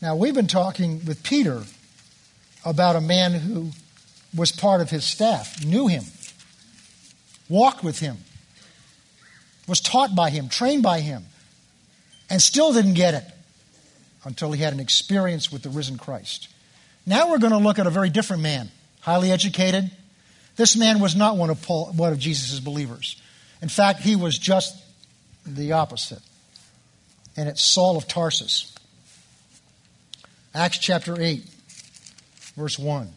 Now, we've been talking with Peter about a man who was part of his staff, knew him, walked with him, was taught by him, trained by him, and still didn't get it until he had an experience with the risen Christ. Now we're going to look at a very different man, highly educated. This man was not one of, one of Jesus' believers. In fact, he was just the opposite. And it's Saul of Tarsus. Acts chapter 8, verse 1.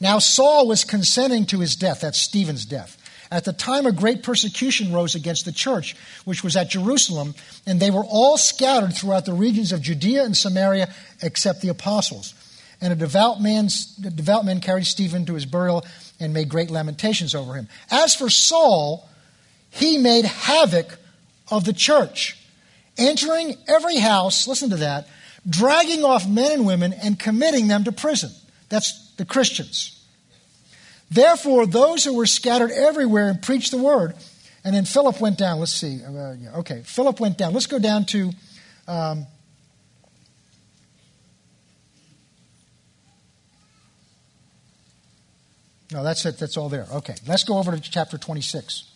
Now Saul was consenting to his death, that's Stephen's death. At the time, a great persecution rose against the church, which was at Jerusalem, and they were all scattered throughout the regions of Judea and Samaria except the apostles. And a devout, man's, a devout man carried Stephen to his burial and made great lamentations over him. As for Saul, he made havoc of the church, entering every house, listen to that, dragging off men and women and committing them to prison. That's the Christians. Therefore, those who were scattered everywhere and preached the word. And then Philip went down. Let's see. Uh, okay, Philip went down. Let's go down to Um, no, that's it. That's all there. Okay, let's go over to chapter 26.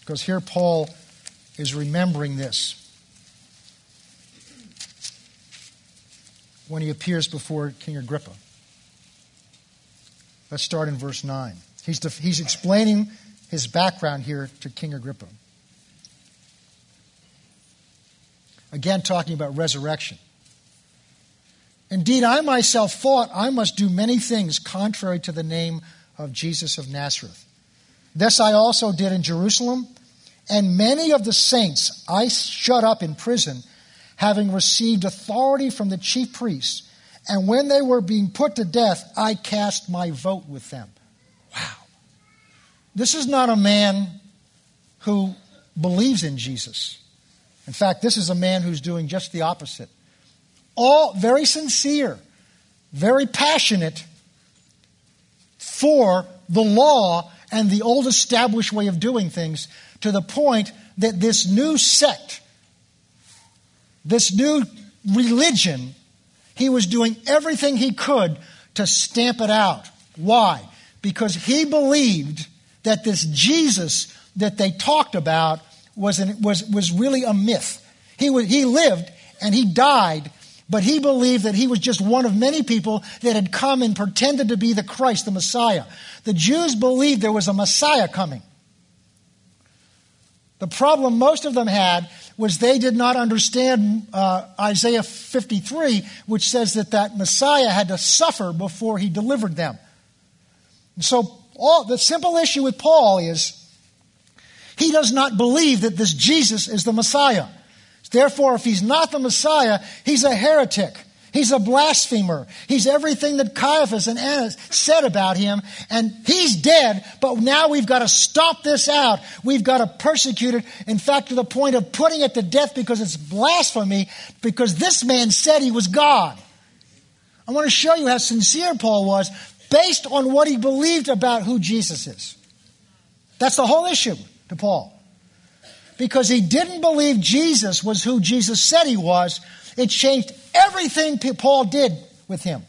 Because here Paul is remembering this when he appears before King Agrippa. Let's start in verse 9. He's, def- he's explaining his background here to King Agrippa. Again, talking about resurrection. Indeed, I myself thought I must do many things contrary to the name of Jesus of Nazareth. This I also did in Jerusalem, and many of the saints I shut up in prison, having received authority from the chief priests. And when they were being put to death, I cast my vote with them. Wow. This is not a man who believes in Jesus. In fact, this is a man who's doing just the opposite. All very sincere, very passionate for the law and the old established way of doing things to the point that this new sect, this new religion, he was doing everything he could to stamp it out. Why? Because he believed that this Jesus that they talked about was, an, was, was really a myth. He, was, he lived and he died, but he believed that he was just one of many people that had come and pretended to be the Christ, the Messiah. The Jews believed there was a Messiah coming. The problem most of them had was they did not understand uh, Isaiah 53, which says that that Messiah had to suffer before he delivered them. And so all, the simple issue with Paul is he does not believe that this Jesus is the Messiah. Therefore, if he's not the Messiah, he's a heretic. He's a blasphemer. He's everything that Caiaphas and Annas said about him, and he's dead, but now we've got to stop this out. We've got to persecute it, in fact, to the point of putting it to death because it's blasphemy, because this man said he was God. I want to show you how sincere Paul was based on what he believed about who Jesus is. That's the whole issue to Paul. Because he didn't believe Jesus was who Jesus said he was, it changed everything Paul did with him.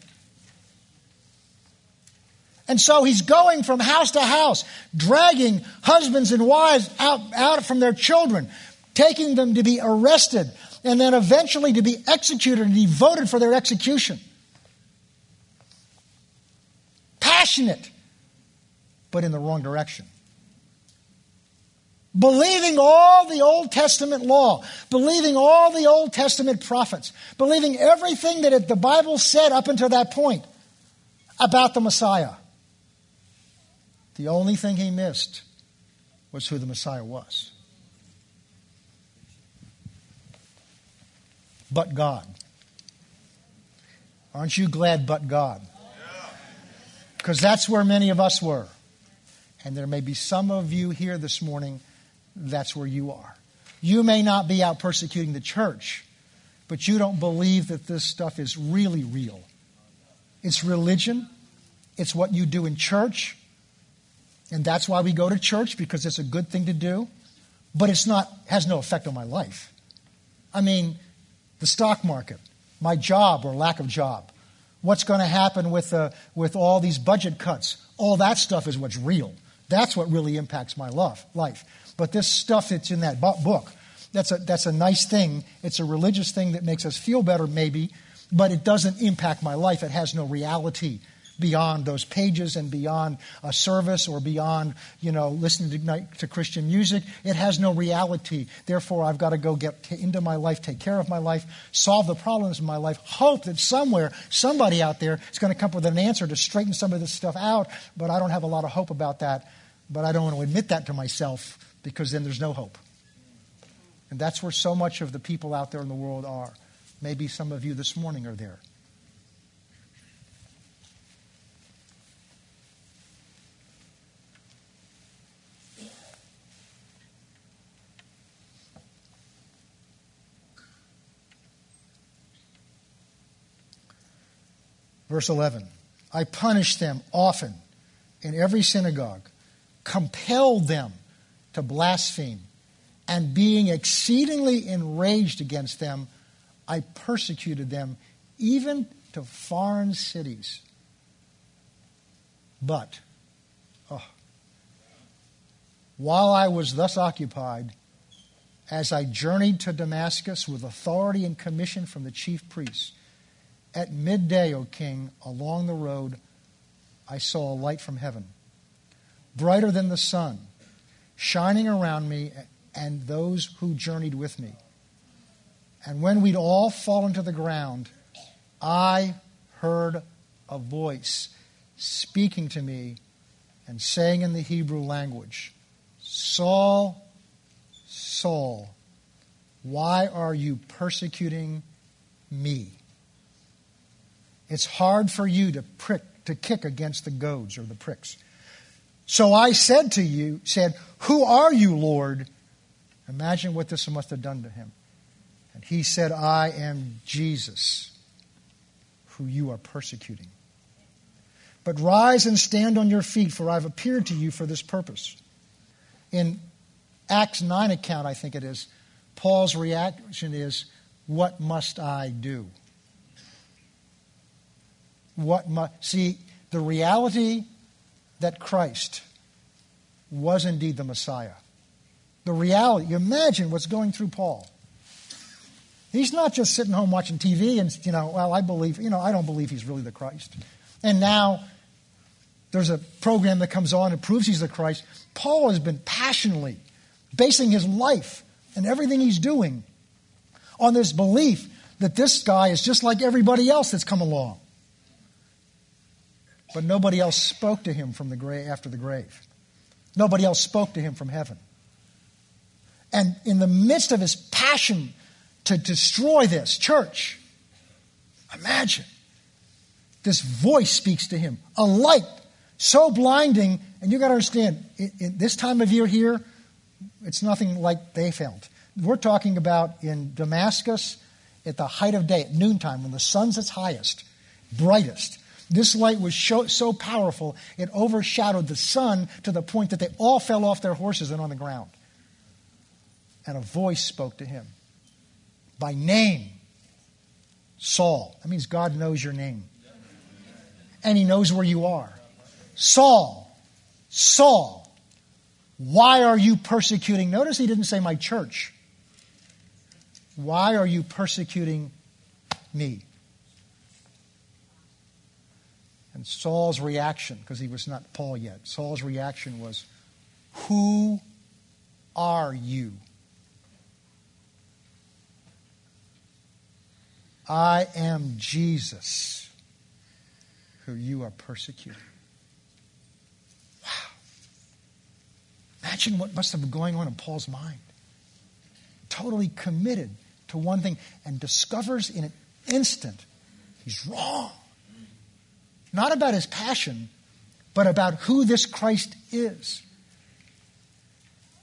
And so he's going from house to house, dragging husbands and wives out, out from their children, taking them to be arrested, and then eventually to be executed and devoted for their execution. Passionate, but in the wrong direction believing all the Old Testament law, believing all the Old Testament prophets, believing everything that the Bible said up until that point about the Messiah. The only thing he missed was who the Messiah was. But God. Aren't you glad, but God? Because that's where many of us were. And there may be some of you here this morning that's where you are. You may not be out persecuting the church, but you don't believe that this stuff is really real. It's religion, it's what you do in church, and that's why we go to church because it's a good thing to do, but it's not has no effect on my life. I mean, the stock market, my job or lack of job, what's going to happen with, uh, with all these budget cuts, all that stuff is what's real. That's what really impacts my love, life. But this stuff that's in that book, that's a, that's a nice thing. It's a religious thing that makes us feel better, maybe, but it doesn't impact my life. It has no reality beyond those pages and beyond a service or beyond, you know, listening to, to Christian music. It has no reality. Therefore, I've got to go get into my life, take care of my life, solve the problems in my life, hope that somewhere, somebody out there is going to come up with an answer to straighten some of this stuff out. But I don't have a lot of hope about that. But I don't want to admit that to myself because then there's no hope. And that's where so much of the people out there in the world are. Maybe some of you this morning are there. Verse 11 I punished them often in every synagogue, compelled them to blaspheme and being exceedingly enraged against them, I persecuted them even to foreign cities. But, oh, while I was thus occupied, as I journeyed to Damascus with authority and commission from the chief priests, at midday, O king, along the road, I saw a light from heaven, brighter than the sun, shining around me and those who journeyed with me. And when we'd all fallen to the ground, I heard a voice speaking to me and saying in the Hebrew language, Saul, Saul, why are you persecuting me? It's hard for you to prick, to kick against the goads or the pricks. So I said to you, said, Who are you, Lord? Imagine what this must have done to him. And he said, I am Jesus, who you are persecuting. But rise and stand on your feet, for I've appeared to you for this purpose. In Acts 9 account, I think it is, Paul's reaction is, What must I do? What must, see, the reality that Christ was indeed the Messiah. The reality, you imagine what's going through Paul. He's not just sitting home watching TV and, you know, well, I believe, you know, I don't believe he's really the Christ. And now there's a program that comes on and proves he's the Christ. Paul has been passionately basing his life and everything he's doing on this belief that this guy is just like everybody else that's come along. But nobody else spoke to him from the grave after the grave. Nobody else spoke to him from heaven. And in the midst of his passion to destroy this church, imagine this voice speaks to him, a light so blinding, and you got to understand, in, in this time of year here, it's nothing like they felt. We're talking about in Damascus at the height of day, at noontime, when the sun's its highest, brightest. This light was so, powerful, it overshadowed the sun to the point that they all fell off their horses and on the ground. And a voice spoke to him by name Saul. That means God knows your name. And he knows where you are. Saul, Saul, why are you persecuting? Notice he didn't say my church. Why are you persecuting me? And Saul's reaction, because he was not Paul yet, Saul's reaction was, Who are you? I am Jesus, who you are persecuting. Wow. Imagine what must have been going on in Paul's mind. Totally committed to one thing and discovers in an instant he's wrong. Not about his passion, but about who this Christ is.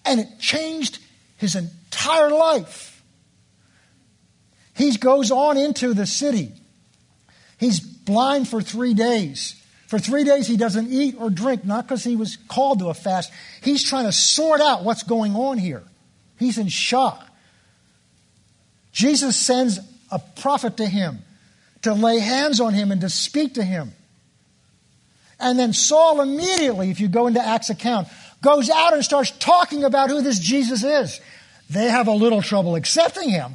And it changed his entire life. He goes on into the city. He's blind for three days. For three days, he doesn't eat or drink, not because he was called to a fast. He's trying to sort out what's going on here. He's in shock. Jesus sends a prophet to him to lay hands on him and to speak to him. And then Saul immediately, if you go into Acts account, goes out and starts talking about who this Jesus is. They have a little trouble accepting him.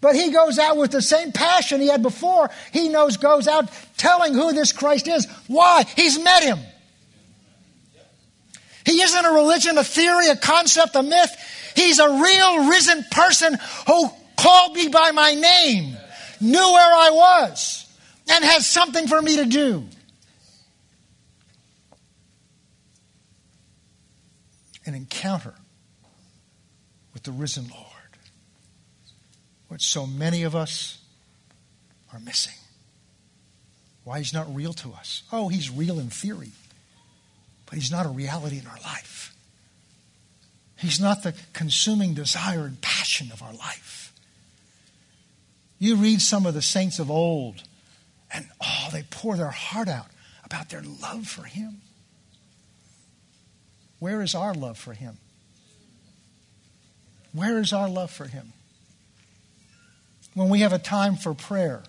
But he goes out with the same passion he had before. He knows, goes out telling who this Christ is. Why? He's met him. He isn't a religion, a theory, a concept, a myth. He's a real risen person who called me by my name, knew where I was, and has something for me to do. An encounter with the risen Lord what so many of us are missing. Why he's not real to us. Oh, he's real in theory, but he's not a reality in our life. He's not the consuming desire and passion of our life. You read some of the saints of old, and oh, they pour their heart out about their love for him. Where is our love for Him? Where is our love for Him? When we have a time for prayer,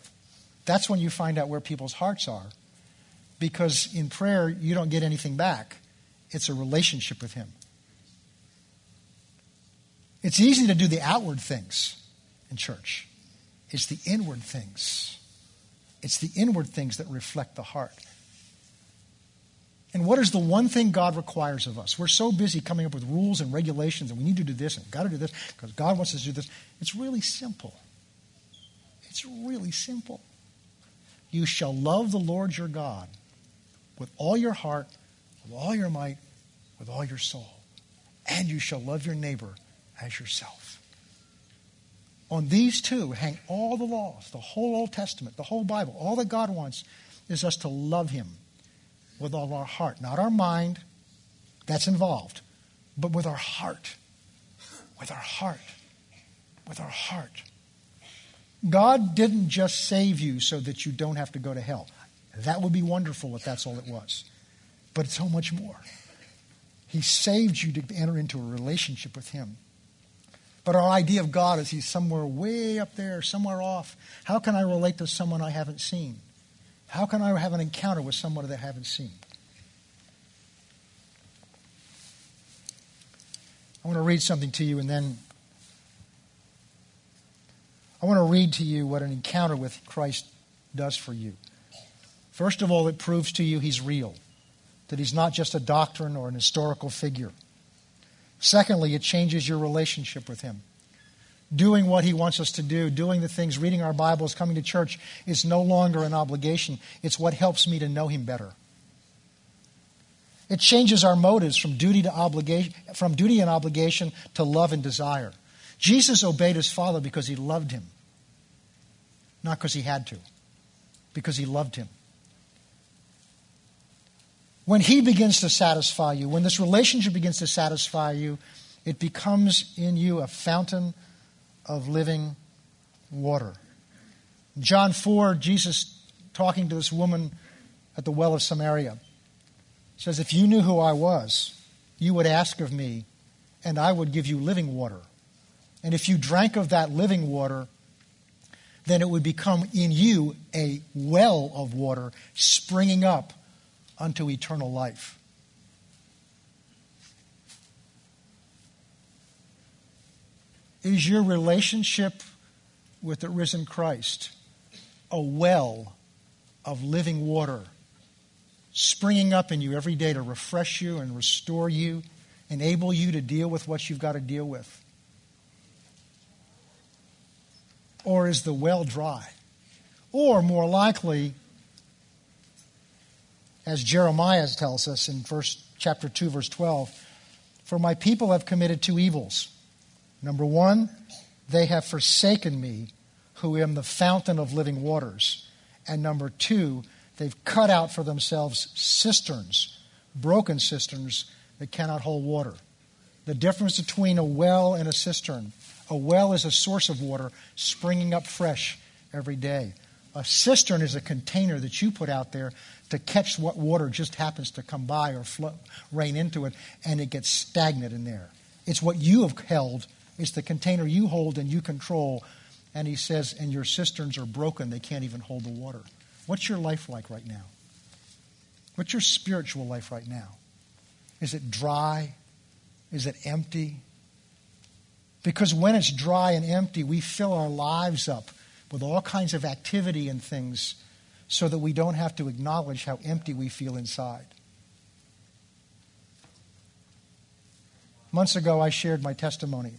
that's when you find out where people's hearts are. Because in prayer, you don't get anything back, it's a relationship with Him. It's easy to do the outward things in church, it's the inward things. It's the inward things that reflect the heart. And what is the one thing God requires of us? We're so busy coming up with rules and regulations, and we need to do this, and got to do this, because God wants us to do this. It's really simple. It's really simple. You shall love the Lord your God with all your heart, with all your might, with all your soul. And you shall love your neighbor as yourself. On these two hang all the laws, the whole Old Testament, the whole Bible. All that God wants is us to love Him with all our heart. Not our mind, that's involved, but with our heart. With our heart. With our heart. God didn't just save you so that you don't have to go to hell. That would be wonderful if that's all it was. But it's so much more. He saved you to enter into a relationship with Him. But our idea of God is He's somewhere way up there, somewhere off. How can I relate to someone I haven't seen? How can I have an encounter with someone that I haven't seen? I want to read something to you and then I want to read to you what an encounter with Christ does for you. First of all, it proves to you he's real, that he's not just a doctrine or an historical figure. Secondly, it changes your relationship with him. Doing what he wants us to do, doing the things, reading our Bibles, coming to church is no longer an obligation. It's what helps me to know him better. It changes our motives from duty to obligation, from duty and obligation to love and desire. Jesus obeyed his Father because he loved him, not because he had to, because he loved him. When he begins to satisfy you, when this relationship begins to satisfy you, it becomes in you a fountain of living water. John 4, Jesus talking to this woman at the well of Samaria says, If you knew who I was, you would ask of me, and I would give you living water. And if you drank of that living water, then it would become in you a well of water springing up unto eternal life. Is your relationship with the risen Christ a well of living water springing up in you every day to refresh you and restore you, enable you to deal with what you've got to deal with? Or is the well dry? Or more likely, as Jeremiah tells us in verse, chapter 2, verse 12, for my people have committed two evils. Number one, they have forsaken me, who am the fountain of living waters. And number two, they've cut out for themselves cisterns, broken cisterns that cannot hold water. The difference between a well and a cistern a well is a source of water springing up fresh every day. A cistern is a container that you put out there to catch what water just happens to come by or flow, rain into it, and it gets stagnant in there. It's what you have held, it's the container you hold and you control. And he says, and your cisterns are broken, they can't even hold the water. What's your life like right now? What's your spiritual life right now? Is it dry? Is it empty? Because when it's dry and empty, we fill our lives up with all kinds of activity and things so that we don't have to acknowledge how empty we feel inside. Months ago, I shared my testimony.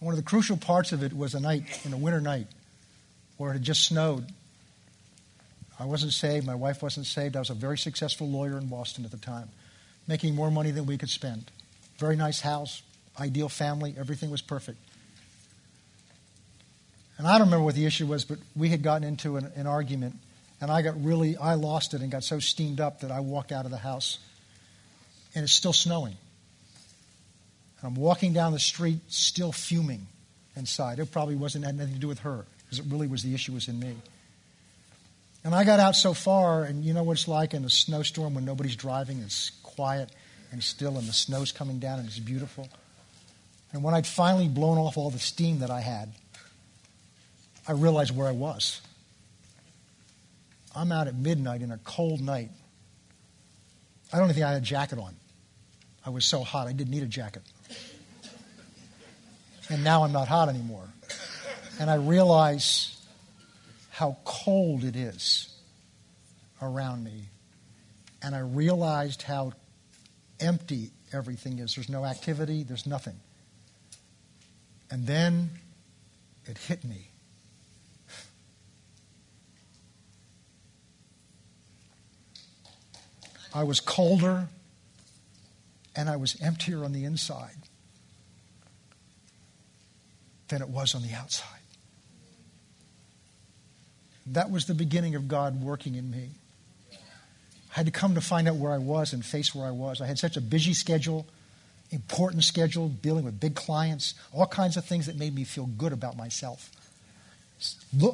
One of the crucial parts of it was a night, in a winter night, where it had just snowed. I wasn't saved, my wife wasn't saved. I was a very successful lawyer in Boston at the time, making more money than we could spend. Very nice house, ideal family, everything was perfect. And I don't remember what the issue was, but we had gotten into an, an argument, and I got really, I lost it and got so steamed up that I walked out of the house, and it's still snowing. And I'm walking down the street, still fuming inside. It probably wasn't had nothing to do with her, because it really was the issue was in me. And I got out so far, and you know what it's like in a snowstorm when nobody's driving, it's quiet, and still, and the snow's coming down, and it's beautiful. And when I'd finally blown off all the steam that I had, I realized where I was. I'm out at midnight in a cold night. I don't think I had a jacket on. I was so hot, I didn't need a jacket. And now I'm not hot anymore. And I realize how cold it is around me. And I realized how empty everything is. There's no activity, there's nothing. And then it hit me. I was colder and I was emptier on the inside than it was on the outside. That was the beginning of God working in me. I had to come to find out where I was and face where I was. I had such a busy schedule, important schedule, dealing with big clients, all kinds of things that made me feel good about myself.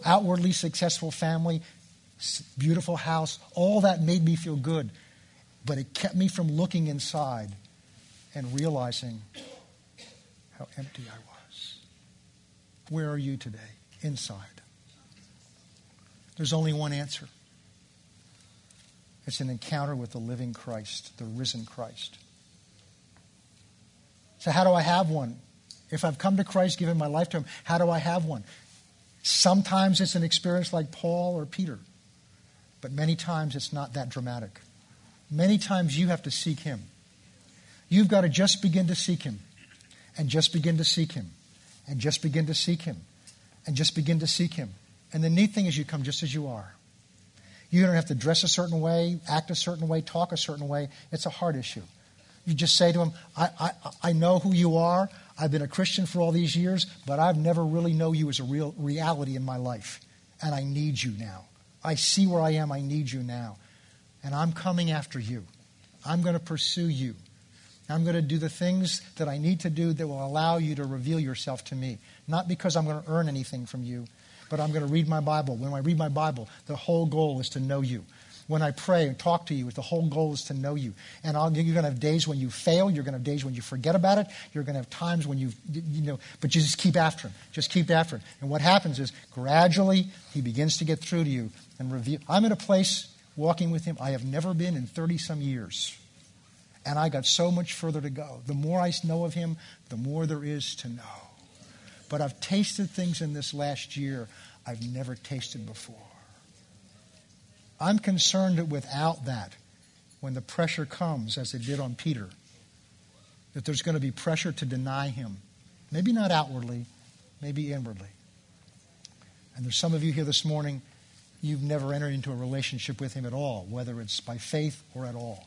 Outwardly successful family, beautiful house, all that made me feel good. But it kept me from looking inside and realizing how empty I was. Where are you today? Inside. There's only one answer. It's an encounter with the living Christ, the risen Christ. So, how do I have one? If I've come to Christ, given my life to Him, how do I have one? Sometimes it's an experience like Paul or Peter, but many times it's not that dramatic. Many times you have to seek Him. You've got to just begin to seek Him, and just begin to seek Him, and just begin to seek Him, and just begin to seek Him. And the neat thing is, you come just as you are. You don't have to dress a certain way, act a certain way, talk a certain way. It's a heart issue. You just say to him, I, I, I know who you are. I've been a Christian for all these years, but I've never really know you as a real reality in my life. And I need you now. I see where I am. I need you now and I'm coming after you. I'm going to pursue you. I'm going to do the things that I need to do that will allow you to reveal yourself to me. Not because I'm going to earn anything from you, but I'm going to read my Bible. When I read my Bible, the whole goal is to know you. When I pray and talk to you, the whole goal is to know you. And I'll, you're going to have days when you fail. You're going to have days when you forget about it. You're going to have times when you, you know, but you just keep after him. Just keep after him. And what happens is gradually he begins to get through to you and reveal. I'm in a place walking with Him I have never been in 30 some years. And I got so much further to go. The more I know of Him, the more there is to know. But I've tasted things in this last year I've never tasted before. I'm concerned that without that, when the pressure comes, as it did on Peter, that there's going to be pressure to deny him. Maybe not outwardly, maybe inwardly. And there's some of you here this morning, you've never entered into a relationship with Him at all, whether it's by faith or at all.